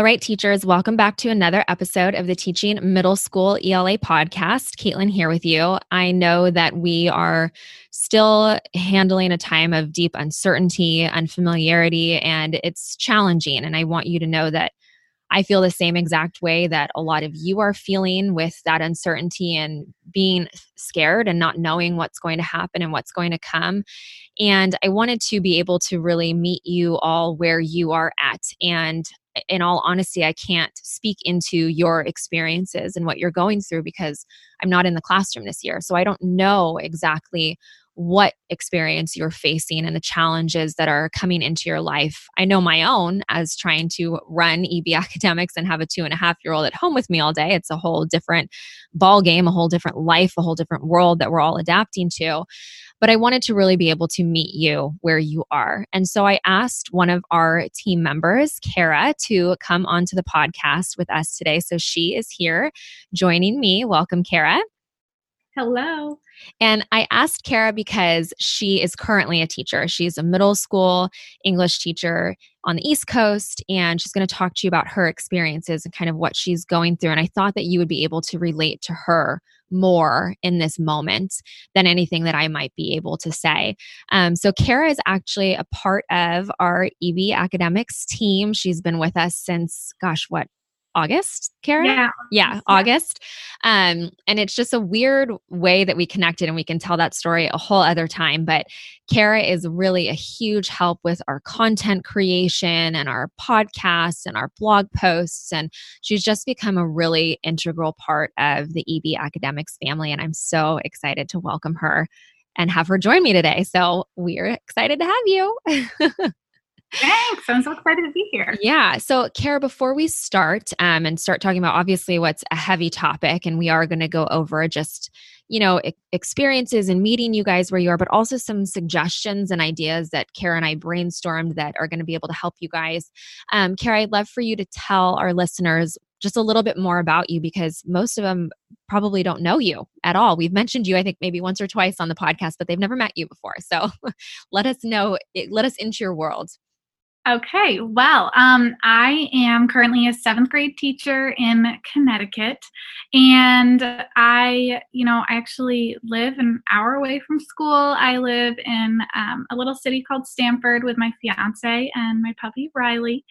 All right, teachers, welcome back to another episode of the Teaching Middle School ELA podcast. Caitlin here with you. I know that we are still handling a time of deep uncertainty, unfamiliarity, and it's challenging. And I want you to know that I feel the same exact way that a lot of you are feeling with that uncertainty and being scared and not knowing what's going to happen and what's going to come. And I wanted to be able to really meet you all where you are at. And in all honesty, I can't speak into your experiences and what you're going through because I'm not in the classroom this year. So I don't know exactly what experience you're facing and the challenges that are coming into your life. I know my own as trying to run EB academics and have a two and a half year old at home with me all day. It's a whole different ball game, a whole different life, a whole different world that we're all adapting to. But I wanted to really be able to meet you where you are. And so I asked one of our team members, Kara, to come onto the podcast with us today. So she is here joining me. Welcome, Kara. Hello. And I asked Kara because she is currently a teacher. She's a middle school English teacher on the East Coast, and she's going to talk to you about her experiences and kind of what she's going through. And I thought that you would be able to relate to her more in this moment than anything that I might be able to say. Um, so, Kara is actually a part of our EB academics team. She's been with us since, gosh, what, August, Kara? Yeah. Yeah, August. Um, and it's just a weird way that we connected, and we can tell that story a whole other time. But Kara is really a huge help with our content creation and our podcasts and our blog posts. And she's just become a really integral part of the EB Academics family. And I'm so excited to welcome her and have her join me today. So we're excited to have you. Thanks. I'm so excited to be here. Yeah. So, Kara, before we start um, and start talking about obviously what's a heavy topic, and we are going to go over just, you know, experiences and meeting you guys where you are, but also some suggestions and ideas that Kara and I brainstormed that are going to be able to help you guys. Um, Kara, I'd love for you to tell our listeners just a little bit more about you because most of them probably don't know you at all. We've mentioned you, I think, maybe once or twice on the podcast, but they've never met you before. So let us know, let us into your world. Okay, well, um, I am currently a seventh grade teacher in Connecticut, and I, you know, I actually live an hour away from school. I live in um, a little city called Stamford with my fiance and my puppy Riley,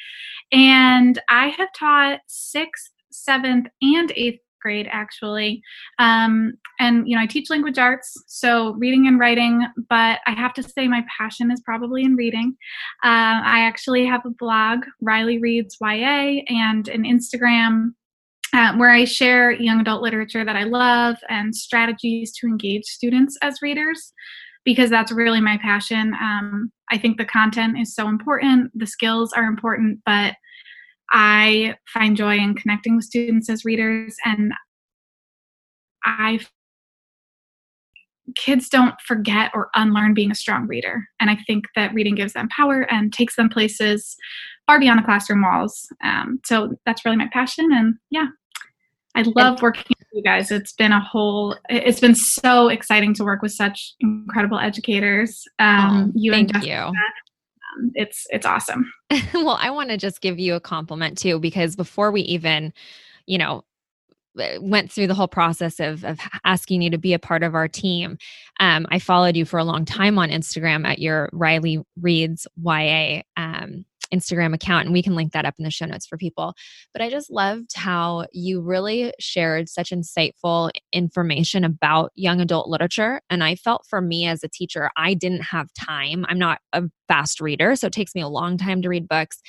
and I have taught sixth, seventh, and eighth grade actually um, and you know i teach language arts so reading and writing but i have to say my passion is probably in reading uh, i actually have a blog riley reads ya and an instagram uh, where I share young adult literature that I love and strategies to engage students as readers because that's really my passion. Um, I think the content is so important, the skills are important, but I find joy in connecting with students as readers, and I kids don't forget or unlearn being a strong reader. And I think that reading gives them power and takes them places far beyond the classroom walls. Um, so that's really my passion. And yeah, I love working with you guys. It's been a whole, it's been so exciting to work with such incredible educators. Um, oh, you thank and Jessica. you um, it's it's awesome. well, I want to just give you a compliment too because before we even, you know, went through the whole process of, of asking you to be a part of our team. Um, I followed you for a long time on Instagram at your Riley Reads YA um, Instagram account, and we can link that up in the show notes for people. But I just loved how you really shared such insightful information about young adult literature. And I felt for me as a teacher, I didn't have time. I'm not a fast reader, so it takes me a long time to read books.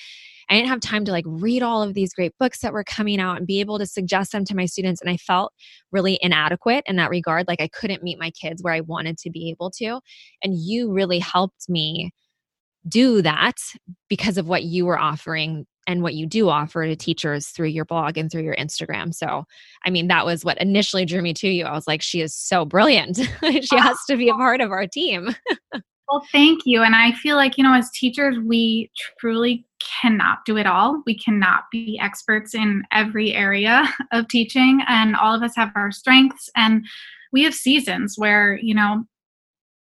I didn't have time to like read all of these great books that were coming out and be able to suggest them to my students. And I felt really inadequate in that regard. Like I couldn't meet my kids where I wanted to be able to. And you really helped me do that because of what you were offering and what you do offer to teachers through your blog and through your Instagram. So, I mean, that was what initially drew me to you. I was like, she is so brilliant. she has to be a part of our team. well, thank you. And I feel like, you know, as teachers, we truly cannot do it all. We cannot be experts in every area of teaching, and all of us have our strengths. And we have seasons where, you know,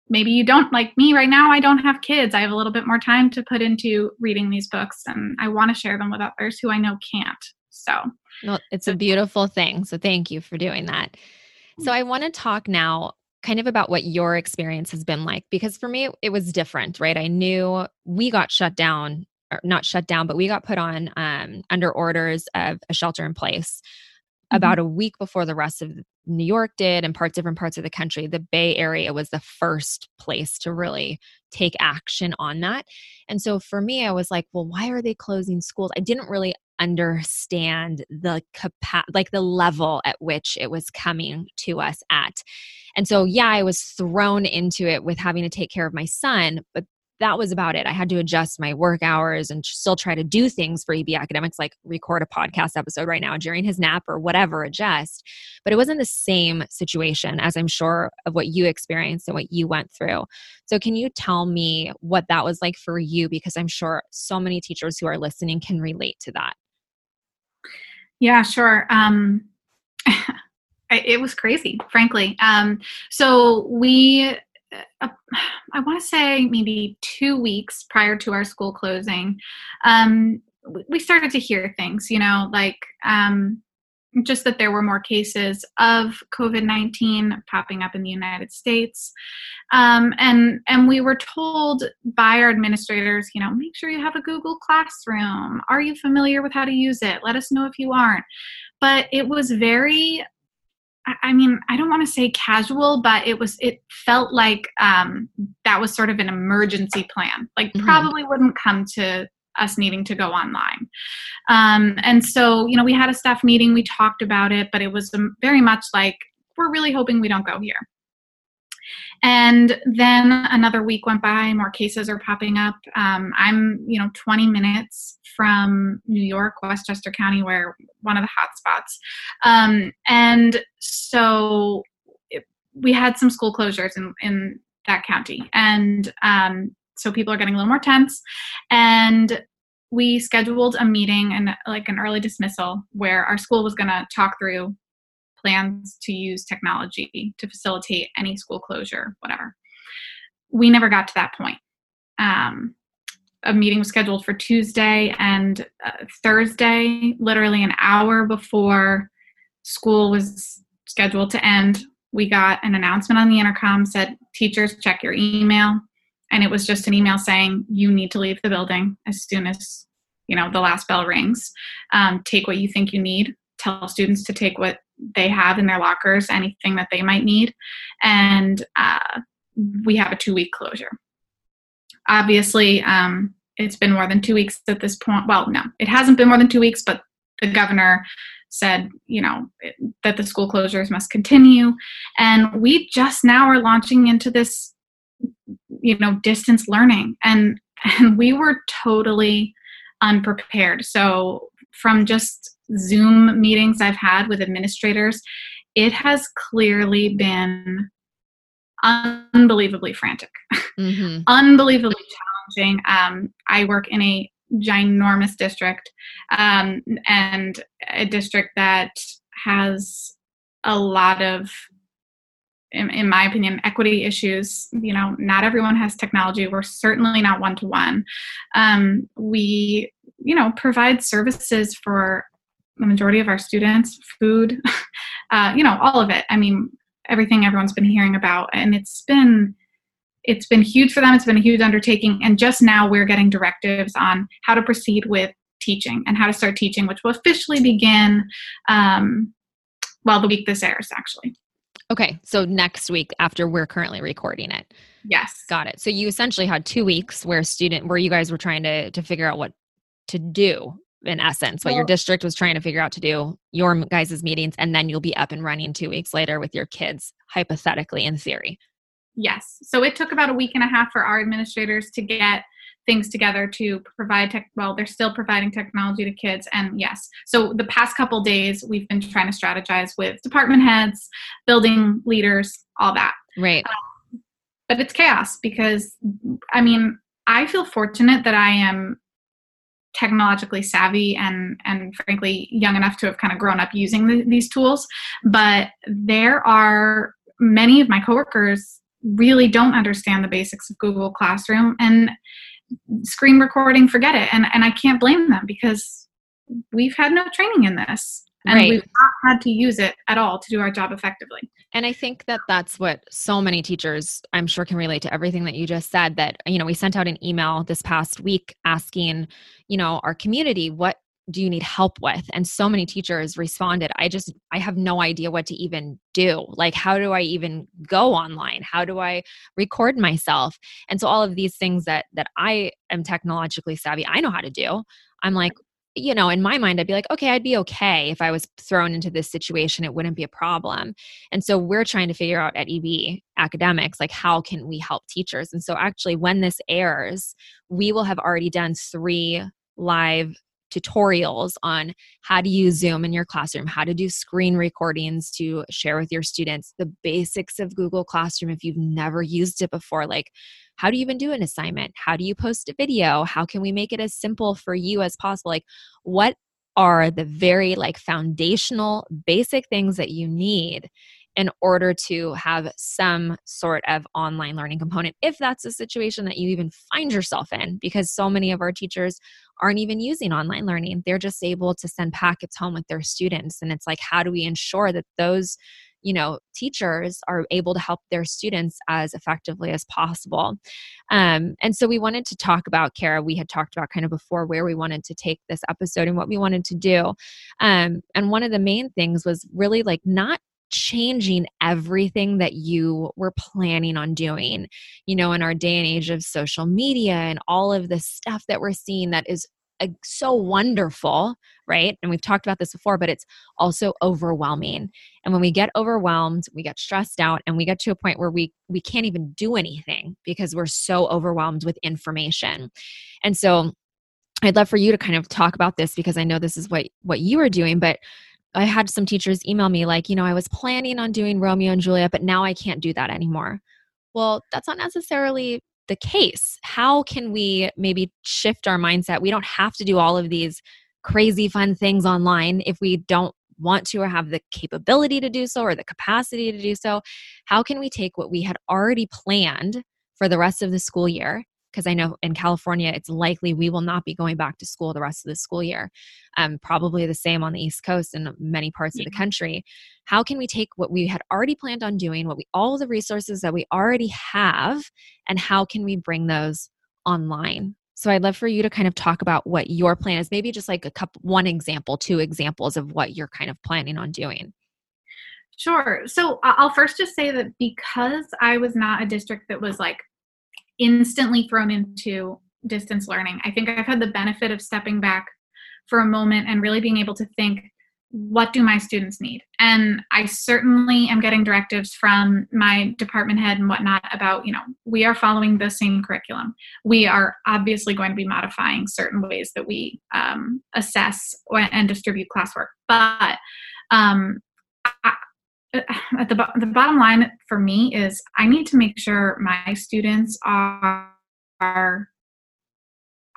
maybe you don't like me right now i don't have kids. I have a little bit more time to put into reading these books and i want to share them with others who i know can't so. Well, it's a beautiful thing so thank you for doing that. So i want to talk now kind of about what your experience has been like because for me it was different right? I knew we got shut down or not shut down but we got put on um, under orders of a shelter in place mm-hmm. about a week before the rest of New York did and parts different parts of the country. The Bay Area was the first place to really take action on that. And so for me, I was like, well, why are they closing schools? I didn't really understand the capa- like the level at which it was coming to us at. And so yeah, I was thrown into it with having to take care of my son, but that was about it. I had to adjust my work hours and still try to do things for EB Academics, like record a podcast episode right now during his nap or whatever, adjust. But it wasn't the same situation as I'm sure of what you experienced and what you went through. So, can you tell me what that was like for you? Because I'm sure so many teachers who are listening can relate to that. Yeah, sure. Um, it was crazy, frankly. Um, so we uh, I want to say maybe two weeks prior to our school closing, um, we started to hear things, you know, like um, just that there were more cases of COVID 19 popping up in the United States. Um, and, and we were told by our administrators, you know, make sure you have a Google Classroom. Are you familiar with how to use it? Let us know if you aren't. But it was very I mean, I don't want to say casual, but it was, it felt like um, that was sort of an emergency plan. Like, mm-hmm. probably wouldn't come to us needing to go online. Um, and so, you know, we had a staff meeting, we talked about it, but it was um, very much like, we're really hoping we don't go here. And then another week went by, more cases are popping up. Um, I'm, you know, 20 minutes from New York, Westchester County, where one of the hot spots. Um, and so it, we had some school closures in, in that county. And um, so people are getting a little more tense. And we scheduled a meeting and like an early dismissal where our school was going to talk through plans to use technology to facilitate any school closure, whatever. We never got to that point. Um, a meeting was scheduled for Tuesday and uh, Thursday, literally an hour before school was scheduled to end. We got an announcement on the intercom said, Teachers, check your email. And it was just an email saying, You need to leave the building as soon as you know the last bell rings. Um, take what you think you need. Tell students to take what they have in their lockers anything that they might need. And uh, we have a two week closure. Obviously, um, it's been more than two weeks at this point. Well, no, it hasn't been more than two weeks, but the governor said, you know, that the school closures must continue. And we just now are launching into this, you know, distance learning. And, and we were totally unprepared. So, from just Zoom meetings I've had with administrators, it has clearly been unbelievably frantic, mm-hmm. unbelievably challenging. Um, I work in a ginormous district um, and a district that has a lot of in, in, my opinion, equity issues. You know, not everyone has technology. We're certainly not one to one. We, you know, provide services for the majority of our students, food, uh, you know, all of it. I mean, everything everyone's been hearing about, and it's been it's been huge for them. It's been a huge undertaking, and just now we're getting directives on how to proceed with teaching and how to start teaching, which will officially begin. Um, well, the week this airs, actually. Okay, so next week after we're currently recording it. Yes. Got it. So you essentially had two weeks where student where you guys were trying to to figure out what to do in essence what well, your district was trying to figure out to do your guys' meetings and then you'll be up and running two weeks later with your kids hypothetically in theory. Yes. So it took about a week and a half for our administrators to get things together to provide tech well they're still providing technology to kids and yes. So the past couple days we've been trying to strategize with department heads building leaders all that. Right. Um, but it's chaos because i mean i feel fortunate that i am technologically savvy and and frankly young enough to have kind of grown up using the, these tools but there are many of my coworkers really don't understand the basics of Google Classroom and screen recording, forget it. And and I can't blame them because we've had no training in this and right. we've not had to use it at all to do our job effectively. And I think that that's what so many teachers, I'm sure, can relate to everything that you just said. That, you know, we sent out an email this past week asking, you know, our community, what do you need help with and so many teachers responded i just i have no idea what to even do like how do i even go online how do i record myself and so all of these things that that i am technologically savvy i know how to do i'm like you know, in my mind, I'd be like, okay, I'd be okay if I was thrown into this situation. It wouldn't be a problem. And so we're trying to figure out at EB academics, like, how can we help teachers? And so actually, when this airs, we will have already done three live tutorials on how to use Zoom in your classroom, how to do screen recordings to share with your students, the basics of Google Classroom if you've never used it before. Like, how do you even do an assignment? How do you post a video? How can we make it as simple for you as possible? Like, what are the very like foundational basic things that you need in order to have some sort of online learning component if that's a situation that you even find yourself in because so many of our teachers aren't even using online learning they're just able to send packets home with their students and it's like how do we ensure that those you know teachers are able to help their students as effectively as possible. Um, and so we wanted to talk about kara. We had talked about kind of before where we wanted to take this episode and what we wanted to do. Um, and one of the main things was really like not changing everything that you were planning on doing. You know, in our day and age of social media and all of the stuff that we're seeing that is uh, so wonderful, right? And we've talked about this before, but it's also overwhelming. And when we get overwhelmed, we get stressed out and we get to a point where we we can't even do anything because we're so overwhelmed with information. And so I'd love for you to kind of talk about this because I know this is what what you are doing, but I had some teachers email me like, you know, I was planning on doing Romeo and Juliet, but now I can't do that anymore. Well, that's not necessarily the case. How can we maybe shift our mindset? We don't have to do all of these crazy fun things online if we don't want to or have the capability to do so or the capacity to do so. How can we take what we had already planned for the rest of the school year because I know in California, it's likely we will not be going back to school the rest of the school year. Um, probably the same on the East Coast and many parts of the country. How can we take what we had already planned on doing, what we all the resources that we already have, and how can we bring those online? So I'd love for you to kind of talk about what your plan is. Maybe just like a couple, one example, two examples of what you're kind of planning on doing. Sure. So I'll first just say that because I was not a district that was like instantly thrown into distance learning. I think I've had the benefit of stepping back for a moment and really being able to think what do my students need? And i certainly am getting directives from my department head and whatnot about you know we are following the same curriculum. We are obviously going to be modifying certain ways that we um, assess and distribute classwork. But um, at the, the bottom line for me is I need to make sure my students are are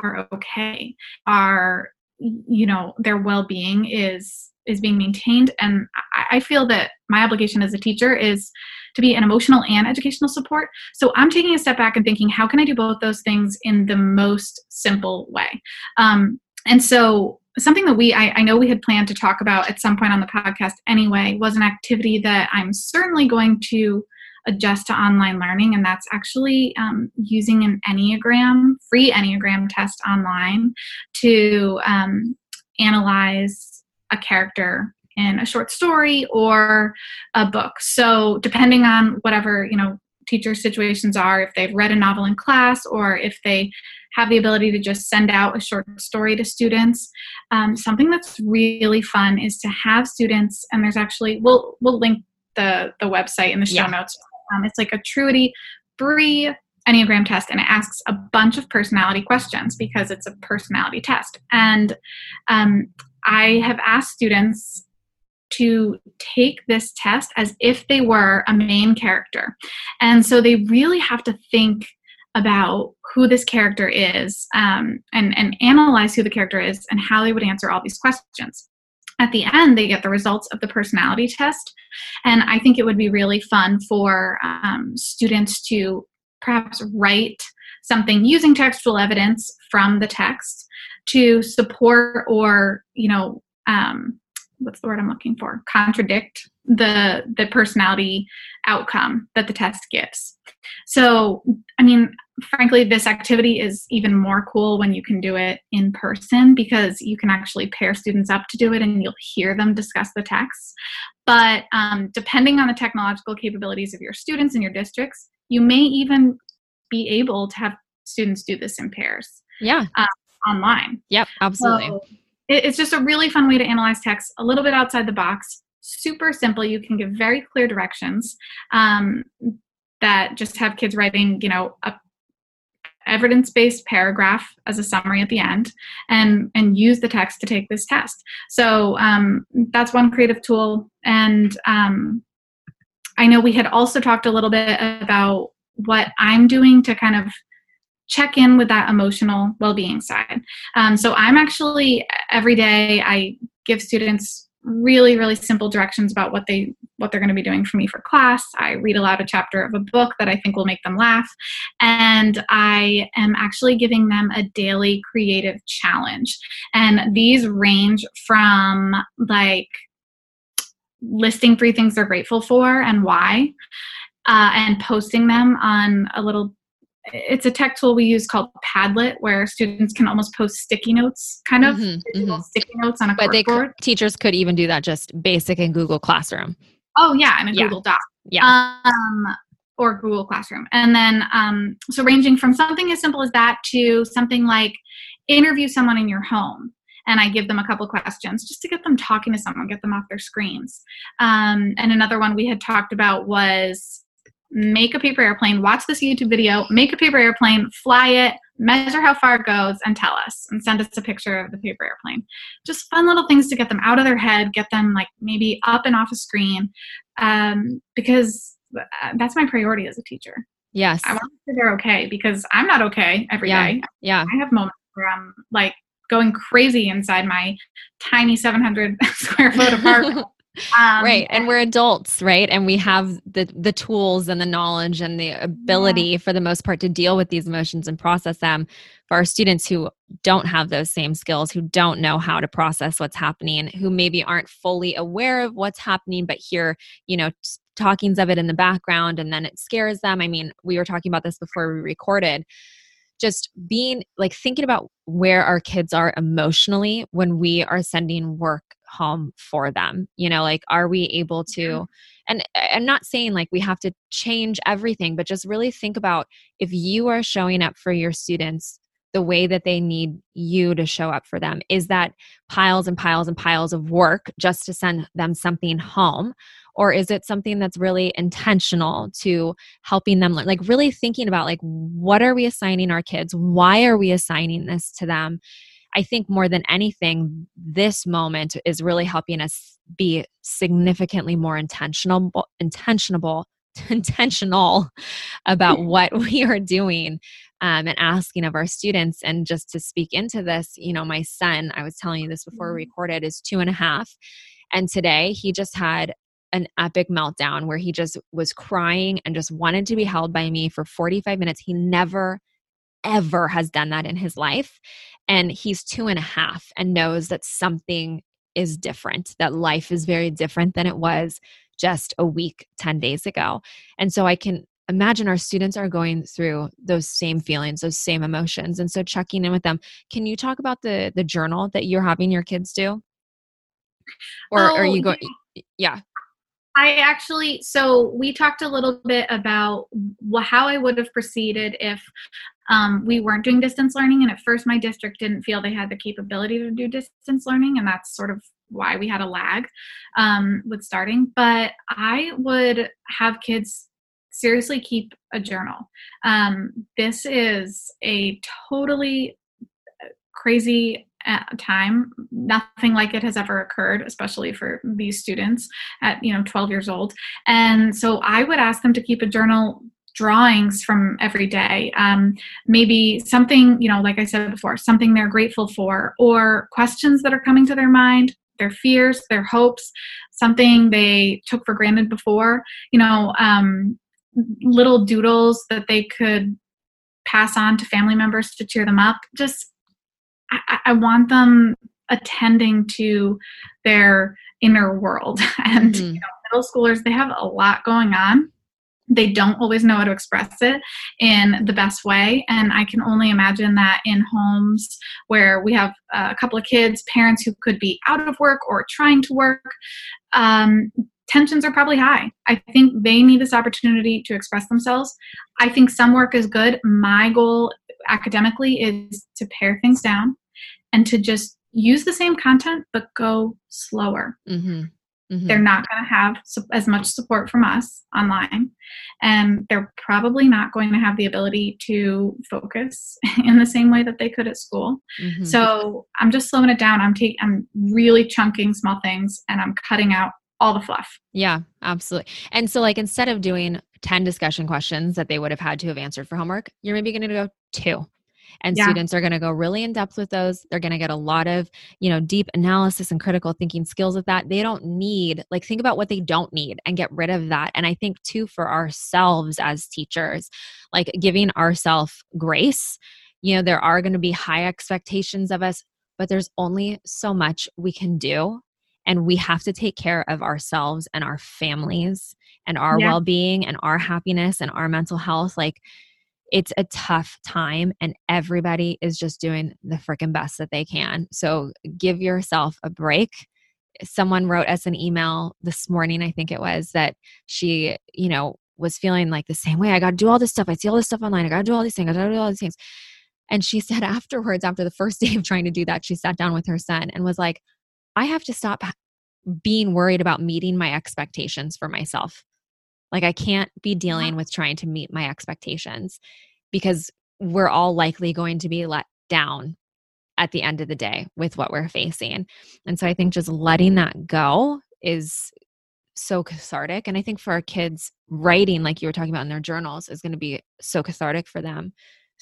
are okay are you know their well-being is is being maintained. And I, I feel that my obligation as a teacher is to be an emotional and educational support. So i'm taking a step back and thinking how can i do both those things in the most simple way? Um, and so something that we I, I, know we had planned to talk about at some point on the podcast anyway was an activity that i'm certainly going to adjust to online learning and that's actually um, using an enneagram free enneagram test online to um, analyze a character in a short story or a book. So depending on whatever you know teacher situations are if they've read a novel in class or if they have the ability to just send out a short story to students. Um, something that's really fun is to have students, and there's actually we'll we'll link the the website in the show yeah. notes. Um, it's like a Truity free Enneagram test, and it asks a bunch of personality questions because it's a personality test. And um, I have asked students to take this test as if they were a main character. And so they really have to think about who this character is um, and, and analyze who the character is and how they would answer all these questions. at the end they get the results of the personality test and i think it would be really fun for um, students to perhaps write something using textual evidence from the text to support or you know um, what's the word i'm looking for. Contradict the the personality outcome that the test gives. So i mean frankly this activity is even more cool when you can do it in person because you can actually pair students up to do it and you'll hear them discuss the text. But um, depending on the technological capabilities of your students and your districts you may even be able to have students do this in pairs yeah. uh, online. Yep absolutely. So it's just a really fun way to analyze text a little bit outside the box super simple. You can give very clear directions um, that just have kids writing you know a evidence-based paragraph as a summary at the end and and use the text to take this test. So um, that's one creative tool. And um, i know we had also talked a little bit about what i'm doing to kind of check in with that emotional well-being side. Um, so i'm actually every day i give students really really simple directions about what they what they're going to be doing for me for class. I read aloud a chapter of a book that i think will make them laugh. And i am actually giving them a daily creative challenge. And these range from like listing three things they're grateful for and why uh, and posting them on a little it's a tech tool we use called Padlet, where students can almost post sticky notes, kind of mm-hmm, mm-hmm. sticky notes on a but they could, teachers could even do that just basic in Google Classroom. Oh yeah, in a yeah. Google Doc. Yeah. Um, or Google Classroom, and then um, so ranging from something as simple as that to something like interview someone in your home and I give them a couple questions just to get them talking to someone, get them off their screens. Um, and another one we had talked about was make a paper airplane, watch this YouTube video, make a paper airplane, fly it, measure how far it goes, and tell us and send us a picture of the paper airplane. Just fun little things to get them out of their head, get them like maybe up and off a screen, um, because uh, that's my priority as a teacher. Yes. I want to they're okay because I'm not okay every yeah. day. yeah. I have moments where I'm like going crazy inside my tiny 700 square foot apartment. Um, right. And we're adults, right? And we have the the tools and the knowledge and the ability yeah. for the most part to deal with these emotions and process them. For our students who don't have those same skills, who don't know how to process what's happening, who maybe aren't fully aware of what's happening, but hear, you know, talkings of it in the background and then it scares them. I mean, we were talking about this before we recorded just being like thinking about where our kids are emotionally when we are sending work home for them you know like are we able to and eh, i'm not saying like we have to change everything but just really think about if you are showing up for your students the way that they need you to show up for them is that piles and piles and piles of work just to send them something home? Or is it something that's really intentional to helping them learn like really thinking about like what are we assigning our kids? Why are we assigning this to them i think more than anything this moment is really helping us be significantly more intentional intentional intentional about what we are doing um, and asking of our students and just to speak into this you know my son i was telling you this before we mm-hmm. recorded is two and a half and today he just had an epic meltdown where he just was crying and just wanted to be held by me for 45 minutes. He never, ever has done that in his life. And he's two and a half and knows that something is different, that life is very different than it was just a week, 10 days ago. And so I can imagine our students are going through those same feelings those same emotions and so checking in with them can you talk about the the journal that you're having your kids do or oh, are you going yeah I actually, so we talked a little bit about how I would have proceeded if um, we weren't doing distance learning. And at first, my district didn't feel they had the capability to do distance learning. And that's sort of why we had a lag um, with starting. But I would have kids seriously keep a journal. Um, this is a totally crazy time nothing like it has ever occurred especially for these students at you know 12 years old and so i would ask them to keep a journal drawings from every day um, maybe something you know like i said before something they're grateful for or questions that are coming to their mind their fears, their hopes, something they took for granted before. You know, um, little doodles that they could pass on to family members to cheer them up. Just, I, I want them attending to their inner world. And mm-hmm. you know, middle schoolers, they have a lot going on they don't always know how to express it in the best way. And I can only imagine that in homes where we have a couple of kids, parents who could be out of work or trying to work, um, tensions are probably high. I think they need this opportunity to express themselves. I think some work is good. My goal academically is to pare things down and to just use the same content but go slower. Mm-hmm. Mm-hmm. They're not going to have as much support from us online, and they're probably not going to have the ability to focus in the same way that they could at school. Mm-hmm. So I'm just slowing it down. I'm taking, I'm really chunking small things, and I'm cutting out all the fluff. Yeah, absolutely. And so, like, instead of doing 10 discussion questions that they would have had to have answered for homework, you're maybe going to go two and yeah. students are going to go really in depth with those they're going to get a lot of you know deep analysis and critical thinking skills with that they don't need like think about what they don't need and get rid of that and i think too for ourselves as teachers like giving ourselves grace you know there are going to be high expectations of us but there's only so much we can do and we have to take care of ourselves and our families and our yeah. well-being and our happiness and our mental health like it's a tough time and everybody is just doing the freaking best that they can. So give yourself a break. Someone wrote us an email this morning, I think it was, that she, you know, was feeling like the same way. I got to do all this stuff. I see all this stuff online. I got to do all these things. I got to do all these things. And she said afterwards, after the first day of trying to do that, she sat down with her son and was like, I have to stop being worried about meeting my expectations for myself. Like I can't be uh-huh. dealing with trying to meet my expectations because we're all likely going to be let down at the end of the day with what we're facing. And so I think just letting that go is so cathartic. And I think for our kids, writing, like you were talking about in their journals, is going to be so cathartic for them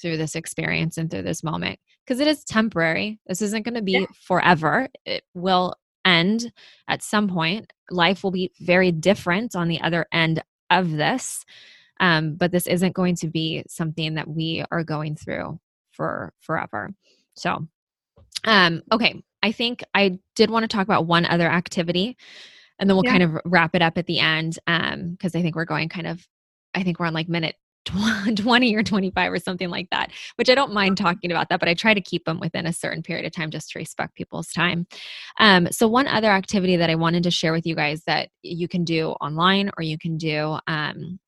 through this experience and through this moment because it is temporary. This isn't going to be yeah. forever. It will end at some point. Life will be very different on the other end of this. Um, but this isn't going to be something that we are going through for forever. So, um, okay, I think I did want to talk about one other activity and then we'll yeah. kind of wrap it up at the end um because i think we're going kind of i think we're on like minute 20 or 25 or something like that which i don't mind talking about that but i try to keep them within a certain period of time just to respect people's time um, so one other activity that i wanted to share with you guys that you can do online or you can do um,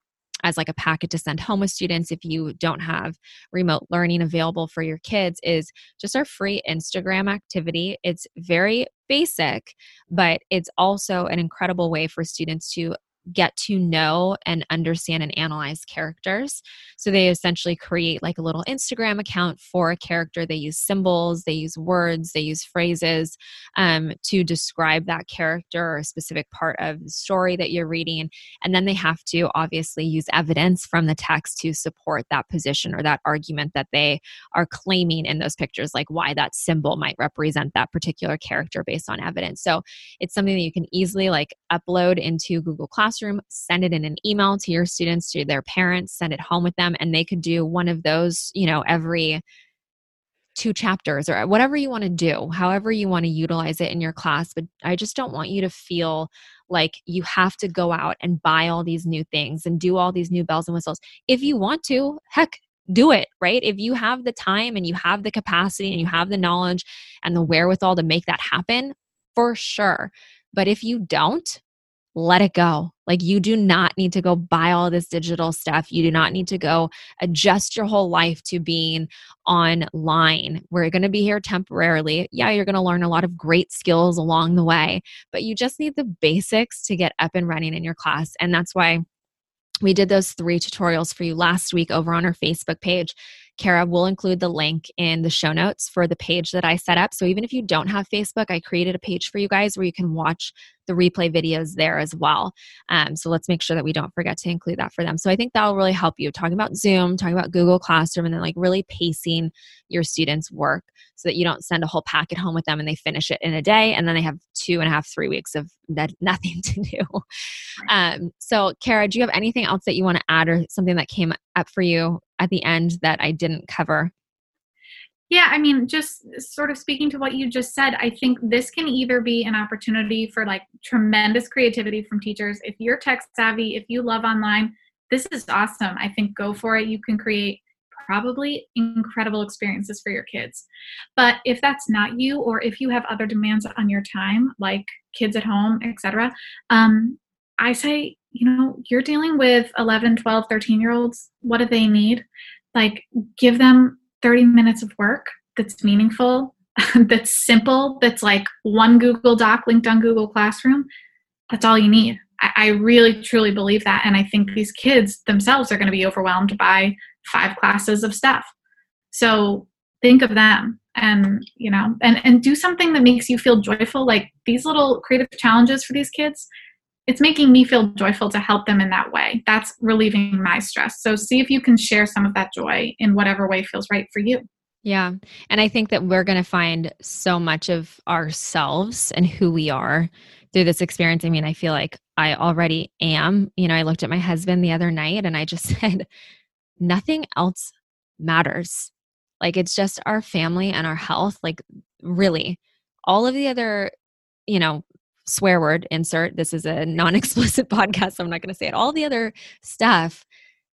as like a packet to send home with students if you don't have remote learning available for your kids is just our free Instagram activity. It's very basic, but it's also an incredible way for students to get to know and understand and analyze characters. So they essentially create like a little Instagram account for a character. They use symbols, they use words, they use phrases um, to describe that character or a specific part of the story that you're reading. And then they have to obviously use evidence from the text to support that position or that argument that they are claiming in those pictures, like why that symbol might represent that particular character based on evidence. So it's something that you can easily like upload into Google Classroom classroom, send it in an email to your students, to their parents, send it home with them, and they could do one of those, you know, every two chapters or whatever you want to do, however you want to utilize it in your class. But I just don't want you to feel like you have to go out and buy all these new things and do all these new bells and whistles. If you want to, heck, do it, right? If you have the time and you have the capacity and you have the knowledge and the wherewithal to make that happen, for sure. But if you don't, let it go. Like, you do not need to go buy all this digital stuff. You do not need to go adjust your whole life to being online. We're going to be here temporarily. Yeah, you're going to learn a lot of great skills along the way, but you just need the basics to get up and running in your class. And that's why we did those three tutorials for you last week over on our Facebook page. Kara will include the link in the show notes for the page that I set up. So even if you don't have Facebook, I created a page for you guys where you can watch the replay videos there as well. Um, so let's make sure that we don't forget to include that for them. So I think that'll really help you talking about Zoom, talking about Google Classroom, and then like really pacing your students' work so that you don't send a whole packet home with them and they finish it in a day and then they have two and a half, three weeks of nothing to do. Um, so, Kara, do you have anything else that you want to add or something that came up for you at the end that I didn't cover? Yeah, I mean, just sort of speaking to what you just said, I think this can either be an opportunity for like tremendous creativity from teachers. If you're tech savvy, if you love online, this is awesome. I think go for it. You can create probably incredible experiences for your kids. But if that's not you, or if you have other demands on your time, like kids at home, etc., um, I say, you know, you're dealing with 11, 12, 13 year olds. What do they need? Like, give them 30 minutes of work that's meaningful, that's simple, that's like one Google Doc linked on Google Classroom. That's all you need. I, I really truly believe that. And I think these kids themselves are going to be overwhelmed by five classes of stuff. So think of them and you know and and do something that makes you feel joyful like these little creative challenges for these kids it's making me feel joyful to help them in that way. That's relieving my stress. So see if you can share some of that joy in whatever way feels right for you. Yeah. And i think that we're going to find so much of ourselves and who we are through this experience. I mean i feel like i already am. You know i looked at my husband the other night and i just said nothing else matters. Like it's just our family and our health. Like, really, all of the other, you know, swear word insert. This is a non explicit podcast, so I'm not going to say it. All the other stuff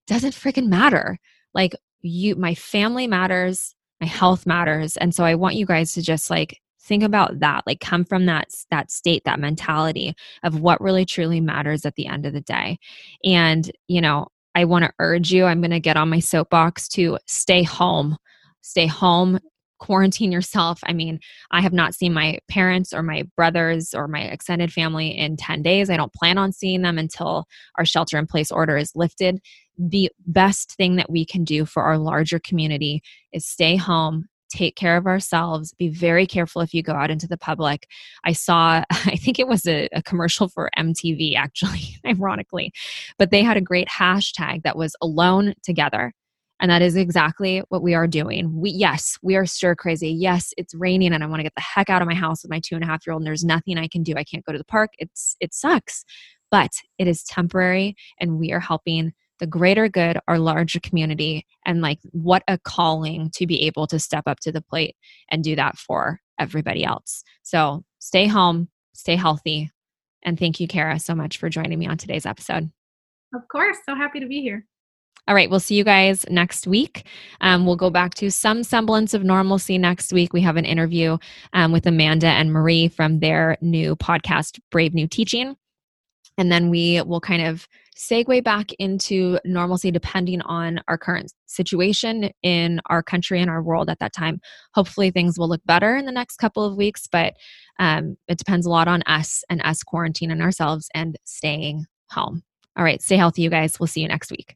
doesn't freaking matter. Like, you, my family matters, my health matters. And so I want you guys to just like think about that like come from that that state that mentality of what really truly matters at the end of the day and you know I want to urge you, I'm going to get on my soapbox to stay home. Stay home, quarantine yourself. I mean, I have not seen my parents or my brothers or my extended family in 10 days. I don't plan on seeing them until our shelter in place order is lifted. The best thing that we can do for our larger community is stay home, take care of ourselves be very careful if you go out into the public i saw i think it was a, a commercial for mtv actually ironically but they had a great hashtag that was alone together and that is exactly what we are doing. We yes, we are stir crazy. Yes, it's raining and I want to get the heck out of my house with my two and a half year old and there's nothing I can do. I can't go to the park. It's it sucks. But it is temporary and we are helping the greater good, our larger community, and like what a calling to be able to step up to the plate and do that for everybody else. So stay home, stay healthy. And thank you, Kara, so much for joining me on today's episode. Of course. So happy to be here. All right, we'll see you guys next week. Um, we'll go back to some semblance of normalcy next week. We have an interview um, with Amanda and Marie from their new podcast, Brave New Teaching. And then we will kind of segue back into normalcy depending on our current situation in our country and our world at that time. Hopefully, things will look better in the next couple of weeks, but um, it depends a lot on us and us quarantining ourselves and staying home. All right, stay healthy, you guys. We'll see you next week.